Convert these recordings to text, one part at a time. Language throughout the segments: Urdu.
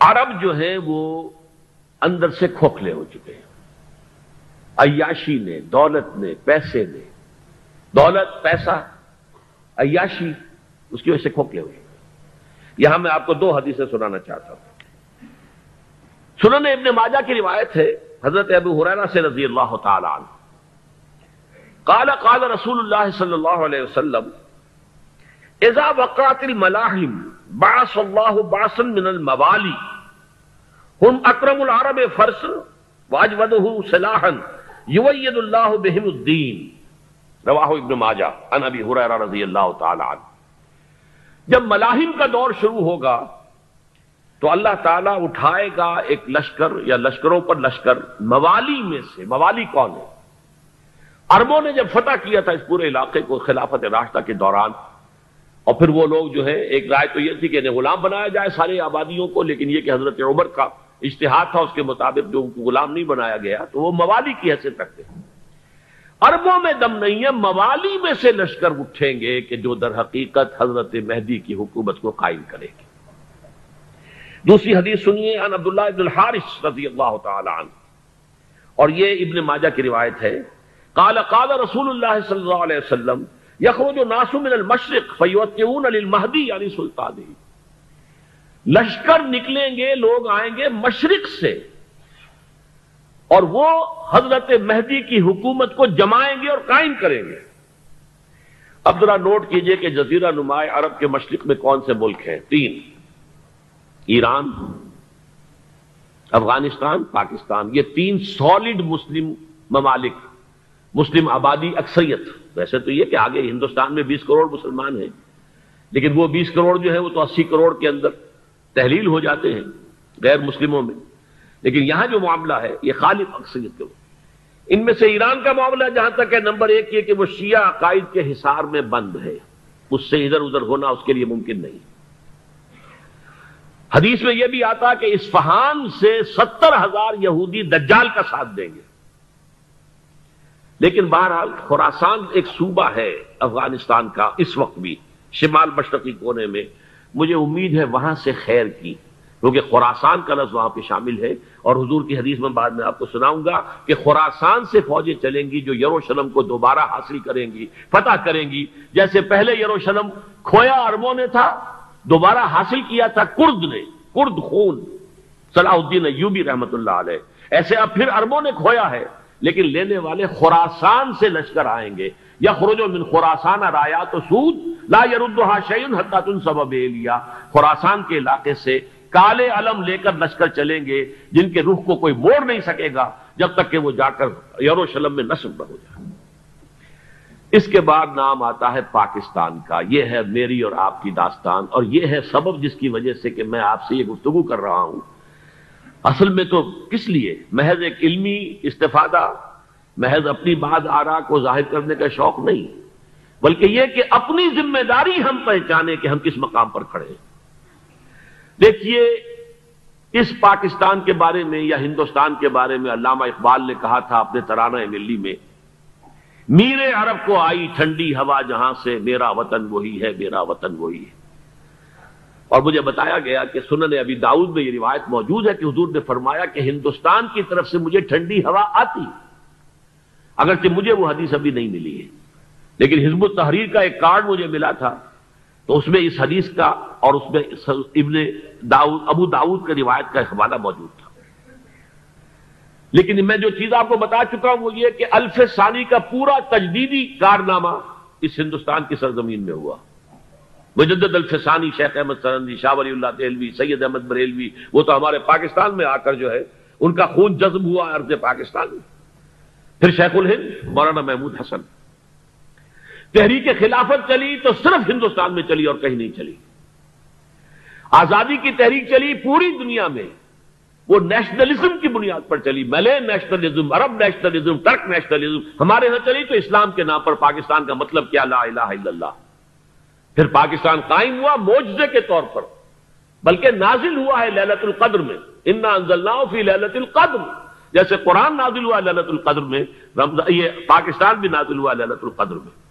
عرب جو ہیں وہ اندر سے کھوکھلے ہو چکے ہیں۔ عیاشی نے، دولت نے، پیسے نے۔ دولت، پیسہ، عیاشی اس کی وجہ سے کھوکھلے ہوئے۔ یہاں میں آپ کو دو حدیثیں سنانا چاہتا ہوں۔ سنن ابن ماجہ کی روایت ہے، حضرت ابو حریرہ سے رضی اللہ تعالی عنہ۔ قال قال رسول اللہ صلی اللہ علیہ وسلم، اذا وقعت الملاحم بعث اللہ بعثا من الموالی. ہم اکرم العرب فرس واجودہ سلاحا یوید اللہ بہم الدین. رواہ ابن ماجہ ان ابی حریرہ رضی اللہ تعالی عنہ. جب ملاحم کا دور شروع ہوگا، تو اللہ تعالیٰ اٹھائے گا ایک لشکر یا لشکروں پر لشکر، موالی میں سے، موالی کون ہے؟ اربوں نے جب فتح کیا تھا اس پورے علاقے کو خلافت راستہ کے دوران اور پھر وہ لوگ جو ہے، ایک رائے تو یہ تھی کہ انہیں غلام بنایا جائے ساری آبادیوں کو، لیکن یہ کہ حضرت عمر کا اشتہار تھا، اس کے مطابق جو غلام نہیں بنایا گیا، تو وہ موالی کی حیثیت رکھتے ہیں۔ اربوں میں دم نہیں ہے، موالی میں سے لشکر اٹھیں گے کہ جو در حقیقت حضرت مہدی کی حکومت کو قائم کرے گی۔ دوسری حدیث سنیے ان عبداللہ ابن الحارث رضی اللہ تعالی عنہ۔ اور یہ ابن ماجہ کی روایت ہے۔ قال قال رسول اللہ صلی اللہ علیہ وسلم یخرج ناس من المشرق فیوتعون للمہدی یعنی سلطانی۔ لشکر نکلیں گے، لوگ آئیں گے مشرق سے۔ اور وہ حضرت مہدی کی حکومت کو جمائیں گے اور قائم کریں گے۔ اب ذرا نوٹ کیجیے کہ جزیرہ نمایاں عرب کے مشرق میں کون سے ملک ہیں؟ تین۔ ایران، افغانستان، پاکستان۔ یہ تین سالڈ مسلم ممالک مسلم آبادی اکثریت۔ ویسے تو یہ کہ آگے ہندوستان میں بیس کروڑ مسلمان ہیں، لیکن وہ بیس کروڑ جو ہے وہ تو اسی کروڑ کے اندر تحلیل ہو جاتے ہیں غیر مسلموں میں۔ لیکن یہاں جو معاملہ ہے، یہ خالف اکثریت کے ان میں سے ایران کا معاملہ جہاں تک ہے، نمبر ایک یہ کہ وہ شیعہ عقائد کے حصار میں بند ہے۔ اس سے ادھر ادھر ہونا اس کے لیے ممکن نہیں۔ حدیث میں یہ بھی آتا کہ اسفہان سے ستر ہزار یہودی دجال کا ساتھ دیں گے۔ لیکن بہرحال خوراسان ایک صوبہ ہے افغانستان کا اس وقت بھی، شمال مشرقی کونے میں۔ مجھے امید ہے وہاں سے خیر کی، کیونکہ خوراسان کا لفظ وہاں پہ شامل ہے۔ اور حضور کی حدیث میں بعد میں آپ کو سناؤں گا کہ خوراسان سے فوجیں چلیں گی جو یروشلم کو دوبارہ حاصل کریں گی، فتح کریں گی۔ جیسے پہلے یروشلم کھویا اربوں نے تھا، دوبارہ حاصل کیا تھا کرد نے، کرد خون، صلاح الدین ایوبی رحمت اللہ علیہ۔ ایسے اب پھر اربوں نے کھویا ہے۔ لیکن لینے والے خوراسان سے لشکر آئیں گے۔ یا خروجو من خوراسان رایا تو سود، لا یردہا شعین حتہ سبب لیا خوراسان کے علاقے سے کالے علم لے کر لشکر چلیں گے، جن کے روح کو کوئی موڑ نہیں سکے گا جب تک کہ وہ جا کر یروشلم میں نصب نہ ہو جائے۔ اس کے بعد نام آتا ہے پاکستان کا۔ یہ ہے میری اور آپ کی داستان، اور یہ ہے سبب جس کی وجہ سے کہ میں آپ سے یہ گفتگو کر رہا ہوں۔ اصل میں تو کس لیے؟ محض ایک علمی استفادہ، محض اپنی بات آرا کو ظاہر کرنے کا شوق نہیں، بلکہ یہ کہ اپنی ذمہ داری ہم پہچانے کہ ہم کس مقام پر کھڑے ہیں۔ دیکھیے، اس پاکستان کے بارے میں یا ہندوستان کے بارے میں علامہ اقبال نے کہا تھا اپنے ترانہ ملی میں، میرے عرب کو آئی ٹھنڈی ہوا جہاں سے میرا وطن وہی ہے، میرا وطن وہی ہے۔ اور مجھے بتایا گیا کہ سنن ابھی داؤد میں یہ روایت موجود ہے کہ حضور نے فرمایا کہ ہندوستان کی طرف سے مجھے ٹھنڈی ہوا آتی۔ اگرچہ مجھے وہ حدیث ابھی نہیں ملی ہے، لیکن حزب التحریر کا ایک کارڈ مجھے ملا تھا۔ تو اس میں اس حدیث کا اور اس میں ابن داؤد، ابو داؤد کا روایت کا حوالہ موجود تھا۔ لیکن میں جو چیز آپ کو بتا چکا ہوں وہ یہ کہ الف ثانی کا پورا تجدیدی کارنامہ اس ہندوستان کی سرزمین میں ہوا۔ مجدد الفسانی شیخ احمد سرندی، شاہ ولی اللہ دہلوی، سید احمد بریلوی، وہ تو ہمارے پاکستان میں آ کر جو ہے، ان کا خون جذب ہوا عرض پاکستان میں۔ پھر شیخ الہند، مولانا محمود حسن۔ تحریک خلافت چلی تو صرف ہندوستان میں چلی اور کہیں نہیں چلی۔ آزادی کی تحریک چلی پوری دنیا میں۔ وہ نیشنلزم کی بنیاد پر چلی۔ ملے نیشنلزم عرب نیشنلزم ترک نیشنلزم ہمارے یہاں چلی تو اسلام کے نام پر پاکستان کا مطلب کیا؟ لا الہ الا اللہ۔ پھر پاکستان قائم ہوا موجزے کے طور پر۔ بلکہ نازل ہوا ہے للت القدر میں۔ انا انزلنا فی للت القدر۔ جیسے قرآن نازل ہوا للت القدر میں یہ پاکستان بھی نازل ہوا للت القدر میں۔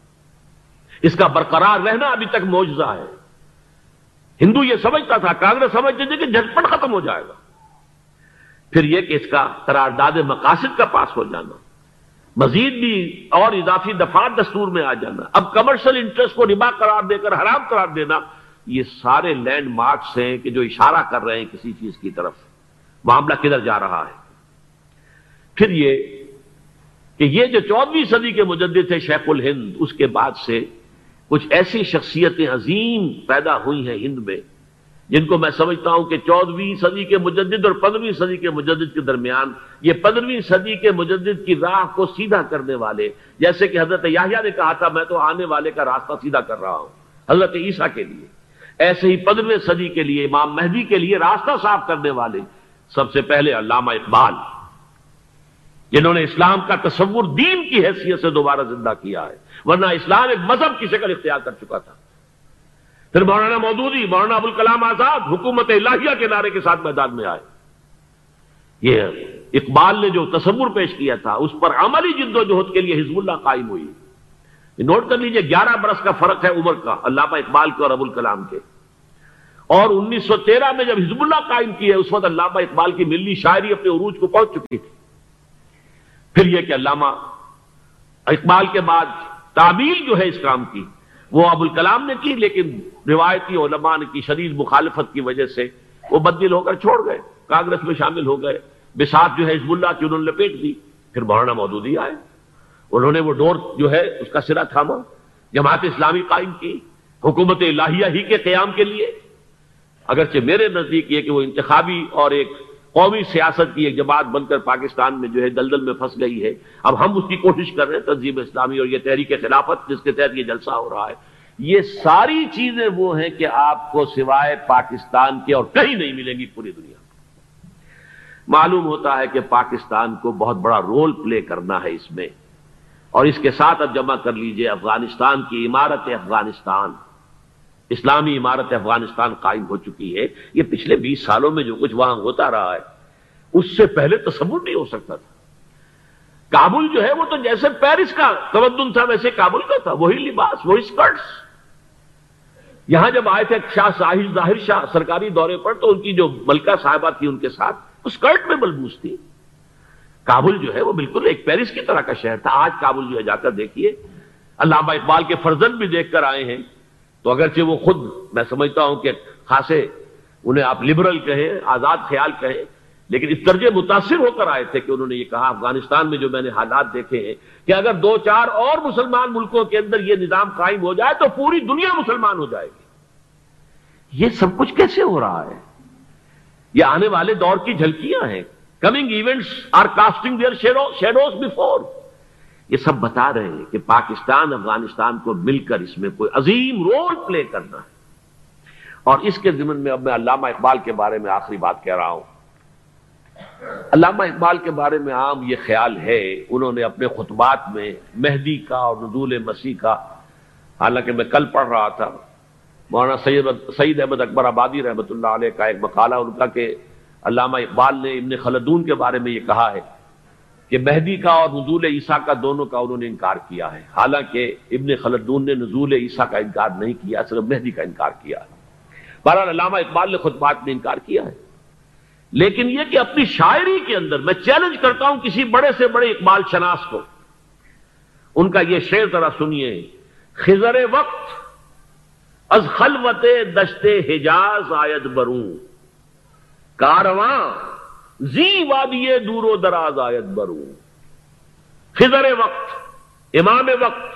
اس کا برقرار رہنا ابھی تک موجزہ ہے۔ ہندو یہ سمجھتا تھا، کانگریس سمجھتے تھے کہ جھٹپٹ ختم ہو جائے گا۔ پھر یہ کہ اس کا قرارداد مقاصد کا پاس ہو جانا۔ مزید بھی اور اضافی دفات دستور میں آ جانا۔ اب کمرشل انٹرسٹ کو ربا قرار دے کر حرام قرار دینا، یہ سارے لینڈ مارکس ہیں کہ جو اشارہ کر رہے ہیں کسی چیز کی طرف۔ معاملہ کدھر جا رہا ہے؟ پھر یہ کہ یہ جو چودہویں صدی کے مجدد تھے شیخ الہند، اس کے بعد سے کچھ ایسی شخصیتیں عظیم پیدا ہوئی ہیں ہند میں۔ جن کو میں سمجھتا ہوں کہ چودہویں صدی کے مجدد اور پندرہویں صدی کے مجدد کے درمیان یہ پندرہویں صدی کے مجدد کی راہ کو سیدھا کرنے والے، جیسے کہ حضرت یاہیا نے کہا تھا، میں تو آنے والے کا راستہ سیدھا کر رہا ہوں۔ حضرت عیسیٰ کے لیے۔ ایسے ہی پندرہویں صدی کے لیے، امام مہدی کے لیے راستہ صاف کرنے والے۔ سب سے پہلے علامہ اقبال، جنہوں نے اسلام کا تصور دین کی حیثیت سے دوبارہ زندہ کیا ہے۔ ورنہ اسلام ایک مذہب کی شکل اختیار کر چکا تھا۔ پھر مولانا مودودی مولانا ابوالکلام آزاد حکومت الہیہ کے نعرے کے ساتھ میدان میں آئے۔ یہ اقبال نے جو تصور پیش کیا تھا، اس پر عملی جد و جہد کے لیے حزب اللہ قائم ہوئی۔ نوٹ کر لیجیے، گیارہ برس کا فرق ہے عمر کا، علامہ اقبال کے اور ابوالکلام کے۔ اور انیس سو تیرہ میں جب حزب اللہ قائم کی ہے اس وقت علامہ اقبال کی ملی شاعری اپنے عروج کو پہنچ چکی تھی۔ پھر یہ کہ علامہ اقبال کے بعد تعبیل جو ہے اس کام کی وہ ابو الکلام نے کی، لیکن روایتی علماء نے کی شدید مخالفت کی وجہ سے وہ بدل ہو کر چھوڑ گئے کانگریس میں شامل ہو گئے۔ بساط جو ہے حزب اللہ کی انہوں نے لپیٹ دی، پھر مولانا مودودی آئے۔ انہوں نے وہ ڈور جو ہے، اس کا سرا تھاما، جماعت اسلامی قائم کی، حکومت الہیہ ہی کے قیام کے لیے۔ اگرچہ میرے نزدیک یہ کہ وہ انتخابی اور ایک قومی سیاست کی ایک جماعت بن کر پاکستان میں جو ہے دلدل میں پھنس گئی ہے۔ اب ہم اس کی کوشش کر رہے ہیں تنظیم اسلامی اور یہ تحریک خلافت جس کے تحت یہ جلسہ ہو رہا ہے۔ یہ ساری چیزیں وہ ہیں کہ آپ کو سوائے پاکستان کے اور کہیں نہیں ملیں گی پوری دنیا۔ معلوم ہوتا ہے کہ پاکستان کو بہت بڑا رول پلے کرنا ہے اس میں۔ اور اس کے ساتھ اب جمع کر لیجیے افغانستان کی عمارت افغانستان۔ اسلامی عمارت افغانستان قائم ہو چکی ہے۔ یہ پچھلے بیس سالوں میں جو کچھ وہاں ہوتا رہا ہے، اس سے پہلے تصور نہیں ہو سکتا تھا۔ کابل جو ہے وہ تو جیسے پیرس کا تمدن تھا، ویسے کابل کا تھا۔ وہی لباس، وہی اسکرٹس یہاں جب آئے تھے شاہ ساحل ظاہر شاہ سرکاری دورے پر، تو ان کی جو ملکہ صاحبہ تھی، ان کے ساتھ وہ اسکرٹ میں ملبوس تھی۔ کابل جو ہے وہ بالکل ایک پیرس کی طرح کا شہر تھا۔ آج کابل جو ہے، جا کر دیکھیے، علامہ اقبال کے فرزند بھی دیکھ کر آئے ہیں۔ تو اگرچہ وہ خود میں سمجھتا ہوں کہ خاصے انہیں آپ لبرل کہیں، آزاد خیال کہیں، لیکن اس درجے متاثر ہو کر آئے تھے کہ انہوں نے یہ کہا، افغانستان میں جو میں نے حالات دیکھے ہیں کہ اگر دو چار اور مسلمان ملکوں کے اندر یہ نظام قائم ہو جائے تو پوری دنیا مسلمان ہو جائے گی۔ یہ سب کچھ کیسے ہو رہا ہے؟ یہ آنے والے دور کی جھلکیاں ہیں۔ Coming events are casting their shadows before یہ سب بتا رہے ہیں کہ پاکستان افغانستان کو مل کر اس میں کوئی عظیم رول پلے کرنا ہے۔ اور اس کے ضمن میں اب میں علامہ اقبال کے بارے میں آخری بات کہہ رہا ہوں۔ علامہ اقبال کے بارے میں عام یہ خیال ہے، انہوں نے اپنے خطبات میں مہدی کا اور نزول مسیح کا، حالانکہ میں کل پڑھ رہا تھا، مولانا سید سعید احمد اکبر آبادی رحمۃ اللہ علیہ کا ایک مقالہ، ان کا کہ علامہ اقبال نے ابن خلدون کے بارے میں یہ کہا ہے کہ مہدی کا اور نزول عیسیٰ کا دونوں کا انہوں نے انکار کیا ہے۔ حالانکہ ابن خلدون نے نزول عیسیٰ کا انکار نہیں کیا، صرف مہدی کا انکار کیا۔ ہے بہرحال علامہ اقبال نے خود بات میں انکار کیا ہے۔ لیکن یہ کہ اپنی شاعری کے اندر میں چیلنج کرتا ہوں کسی بڑے سے بڑے اقبال شناس کو، ان کا یہ شعر ذرا سنیے۔ خزر وقت از خلوت دشتے حجاز آیت بروں۔ کارواں زی وادی دور و دراز آیت برو۔ خضر وقت، امام وقت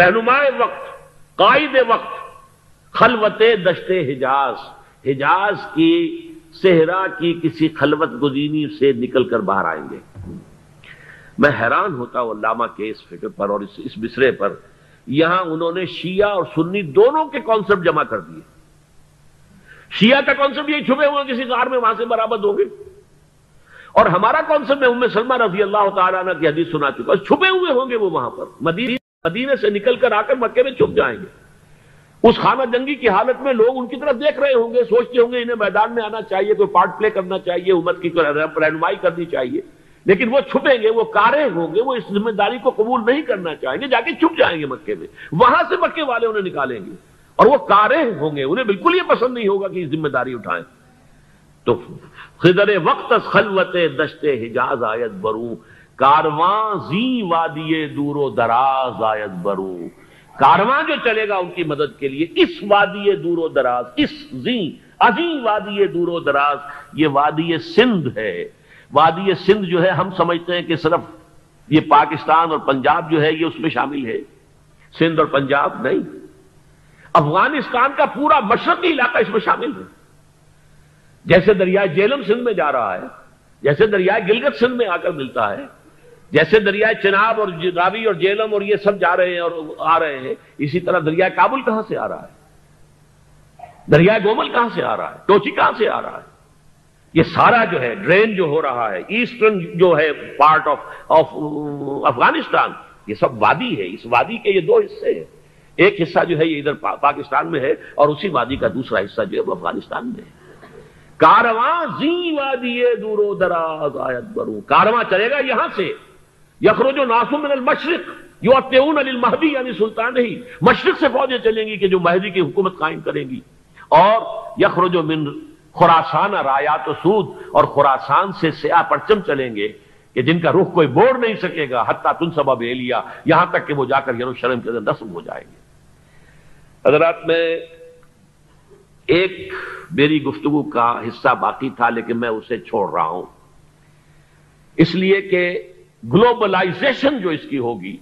رہنما وقت، قائد وقت، خلوت دشت حجاز۔ حجاز کی صحرا کی کسی خلوت گزینی سے نکل کر باہر آئیں گے۔ میں حیران ہوتا ہوں علامہ کے اس فکر پر اور اس بسرے پر۔ یہاں انہوں نے شیعہ اور سنی دونوں کے کانسیپٹ جمع کر دیے۔ شیعہ کا کانسیپٹ یہ چھپے ہوئے کسی کار میں وہاں سے برابر ہو گئے اور ہمارا کون میں ام سلمہ رضی اللہ تعالیٰ عنہ کی حدیث سنا چکا چھپے ہوئے ہوں گے وہ وہاں پر۔ مدینے مدینے سے نکل کر آ کر مکے میں چھپ جائیں گے۔ اس خانہ جنگی کی حالت میں لوگ ان کی طرف دیکھ رہے ہوں گے، سوچتے ہوں گے انہیں میدان میں آنا چاہیے، کوئی پارٹ پلے کرنا چاہیے، امت کی کوئی رہنمائی کرنی چاہیے۔ لیکن وہ چھپیں گے، وہ کارے ہوں گے، وہ اس ذمہ داری کو قبول نہیں کرنا چاہیں گے جا کے چھپ جائیں گے مکے میں۔ وہاں سے مکے والے انہیں نکالیں گے۔ اور وہ کاریں ہوں گے، انہیں بالکل یہ پسند نہیں ہوگا کہ ذمہ داری اٹھائیں۔ تو خدر وقت خلوت دشتے حجاز آیت برو کارواں زی وادی دور و دراز آیت برو۔ کارواں جو چلے گا ان کی مدد کے لیے، اس وادی دور و دراز، اس زی عظیم وادی دور و دراز، یہ وادی سندھ ہے۔ وادی سندھ جو ہے، ہم سمجھتے ہیں کہ صرف یہ پاکستان اور پنجاب جو ہے، یہ اس میں شامل ہے۔ سندھ اور پنجاب نہیں۔ افغانستان کا پورا مشرقی علاقہ اس میں شامل ہے۔ جیسے دریائے جیلم سندھ میں جا رہا ہے، جیسے دریائے گلگت سندھ میں آ کر ملتا ہے، جیسے دریائے چناب اور راوی اور جیلم اور یہ سب جا رہے ہیں اور آ رہے ہیں، اسی طرح دریائے کابل کہاں سے آ رہا ہے؟ دریائے گومل کہاں سے آ رہا ہے؟ ٹوچی کہاں سے آ رہا ہے؟ یہ سارا جو ہے، ڈرین جو ہو رہا ہے، ایسٹرن جو ہے پارٹ آف آف افغانستان، یہ سب وادی ہے، اس وادی کے یہ دو حصے ہیں۔ ایک حصہ جو ہے یہ ادھر پاکستان میں ہے اور اسی وادی کا دوسرا حصہ جو ہے وہ افغانستان میں ہے۔ کارواں زی وادی دور و دراز، آیت برو۔ کارواں چلے گا یہاں سے۔ یخروج و ناسم من المشرق یو اتون علی المہدی یعنی سلطان نہیں۔ مشرق سے فوجیں چلیں گی کہ جو مہدی کی حکومت قائم کریں گی۔ اور یخروج من خوراسان رایات و سود اور خوراسان سے سیاہ پرچم چلیں گے کہ جن کا رخ کوئی بوڑھ نہیں سکے گا۔ حتیٰ تن سبب لیا۔ یہاں تک کہ وہ جا کر یروشلم کے اندر نصب ہو جائیں گے۔ حضرات، میں ایک میری گفتگو کا حصہ باقی تھا، لیکن میں اسے چھوڑ رہا ہوں۔ اس لیے کہ گلوبلائزیشن جو اس کی ہوگی،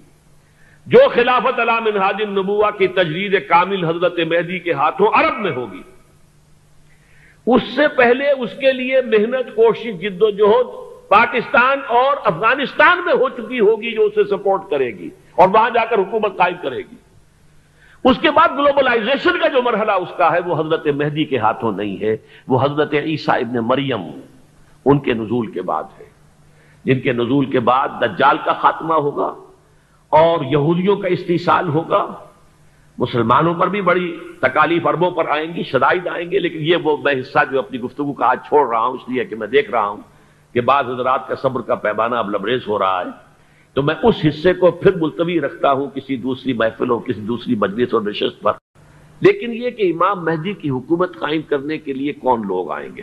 جو خلافت علام انہاد النبوہ کی تجرید کامل حضرت مہدی کے ہاتھوں عرب میں ہوگی، اس سے پہلے اس کے لیے محنت کوشش جد و جہد پاکستان اور افغانستان میں ہو چکی ہوگی، جو اسے سپورٹ کرے گی اور وہاں جا کر حکومت قائم کرے گی۔ اس کے بعد گلوبلائزیشن کا جو مرحلہ اس کا ہے، وہ حضرت مہدی کے ہاتھوں نہیں ہے، وہ حضرت عیسیٰ ابن مریم ان کے نزول کے بعد ہے۔ جن کے نزول کے بعد دجال کا خاتمہ ہوگا اور یہودیوں کا استحصال ہوگا۔ مسلمانوں پر بھی بڑی تکالیف اربوں پر آئیں گی، شدائد آئیں گے، لیکن یہ وہ میں حصہ جو اپنی گفتگو کا آج چھوڑ رہا ہوں، اس لیے کہ میں دیکھ رہا ہوں کہ بعض حضرات کا صبر کا پیمانہ اب لبریز ہو رہا ہے۔ تو میں اس حصے کو پھر ملتوی رکھتا ہوں کسی دوسری محفل اور کسی دوسری مجلس اور نشست پر۔ لیکن یہ کہ امام مہدی کی حکومت قائم کرنے کے لیے کون لوگ آئیں گے؟